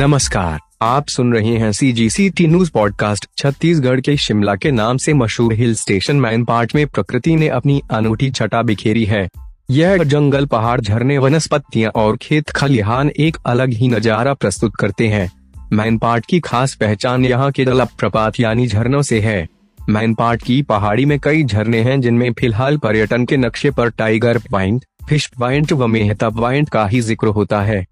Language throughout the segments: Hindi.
नमस्कार, आप सुन रहे हैं C G C T news podcast Chhattisgarh के शिमला के नाम से मशहूर हिल स्टेशन मैन पार्ट में प्रकृति ने अपनी अनूठी छटा बिखेरी है। यह जंगल पहाड़ झरने वनस्पतियाँ और खेत खलिहान एक अलग ही नज़ारा प्रस्तुत करते हैं। मैन पार्ट की खास पहचान यहाँ के जल प्रपात यानी झरनों से है। मैन पार्ट की पहाड़ी में कई झरने हैं जिनमें फ़िलहाल पर्यटन के नक्शे पर टाइगर पॉइंट फ़िश पॉइंट व मेहता पॉइंट का ही ज़िक्र होता है।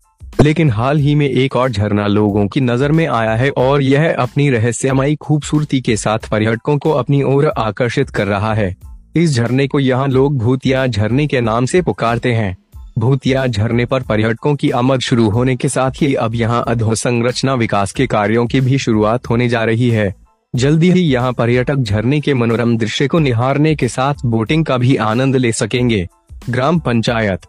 लेकिन हाल ही में एक और झरना लोगों की नज़र में आया है और यह अपनी रहस्यमयी खूबसूरती के साथ पर्यटकों को अपनी ओर आकर्षित कर रहा है। इस झरने को यहाँ लोग भूतिया झरने के नाम से पुकारते हैं। भूतिया झरने पर पर्यटकों की आमद शुरू होने के साथ ही अब यहाँ अधोसंरचना विकास के कार्यों की भी शुरुआत होने जा रही है। जल्दी ही यहाँ पर्यटक झरने के मनोरम दृश्य को निहारने के साथ बोटिंग का भी आनंद ले सकेंगे। ग्राम पंचायत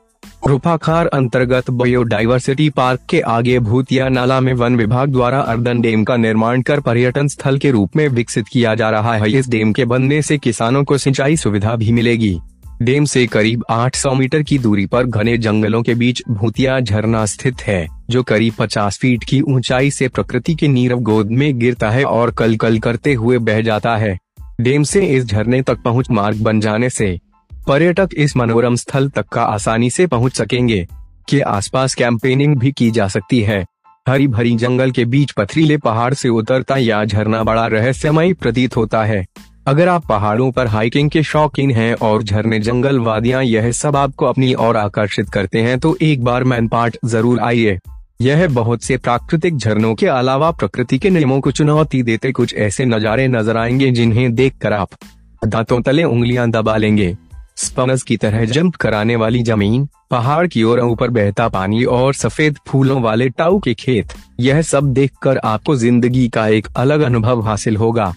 रूपाखार अंतर्गत बायोडाइवर्सिटी पार्क के आगे भूतिया नाला में वन विभाग द्वारा अर्दन डेम का निर्माण कर पर्यटन स्थल के रूप में विकसित किया जा रहा है। इस डेम के बनने से किसानों को सिंचाई सुविधा भी मिलेगी। डेम से करीब 800 मीटर की दूरी पर घने जंगलों के बीच भूतिया झरना स्थित है, जो करीब 50 फीट की ऊंचाई से प्रकृति के नीरव गोद में गिरता है और कल कल करते हुए बह जाता है। डेम से इस झरने तक पहुँच मार्ग बन जाने से पर्यटक इस मनोरम स्थल तक का आसानी से पहुँच सकेंगे, के आसपास कैंपेनिंग भी की जा सकती है। हरी भरी जंगल के बीच पथरीले पहाड़ से उतरता या झरना बड़ा रहस्यमय प्रतीत होता है। अगर आप पहाड़ों पर हाइकिंग के शौकीन हैं और झरने, जंगल, वादियाँ यह सब आपको अपनी ओर आकर्षित करते हैं तो एक बार मैन पार्ट ज़रूर आइए। यह बहुत से प्राकृतिक झरनों के अलावा प्रकृति के नियमों को चुनौती देते कुछ ऐसे नजारे नज़र आएँगे जिन्हें देखकर आप दांतों तले उंगलियाँ दबा लेंगे। स्पनस की तरह जंप कराने वाली ज़मीन, पहाड़ की ओर ऊपर बहता पानी और सफ़ेद फूलों वाले टाऊ के खेत। यह सब देखकर आपको ज़िंदगी का एक अलग अनुभव हासिल होगा।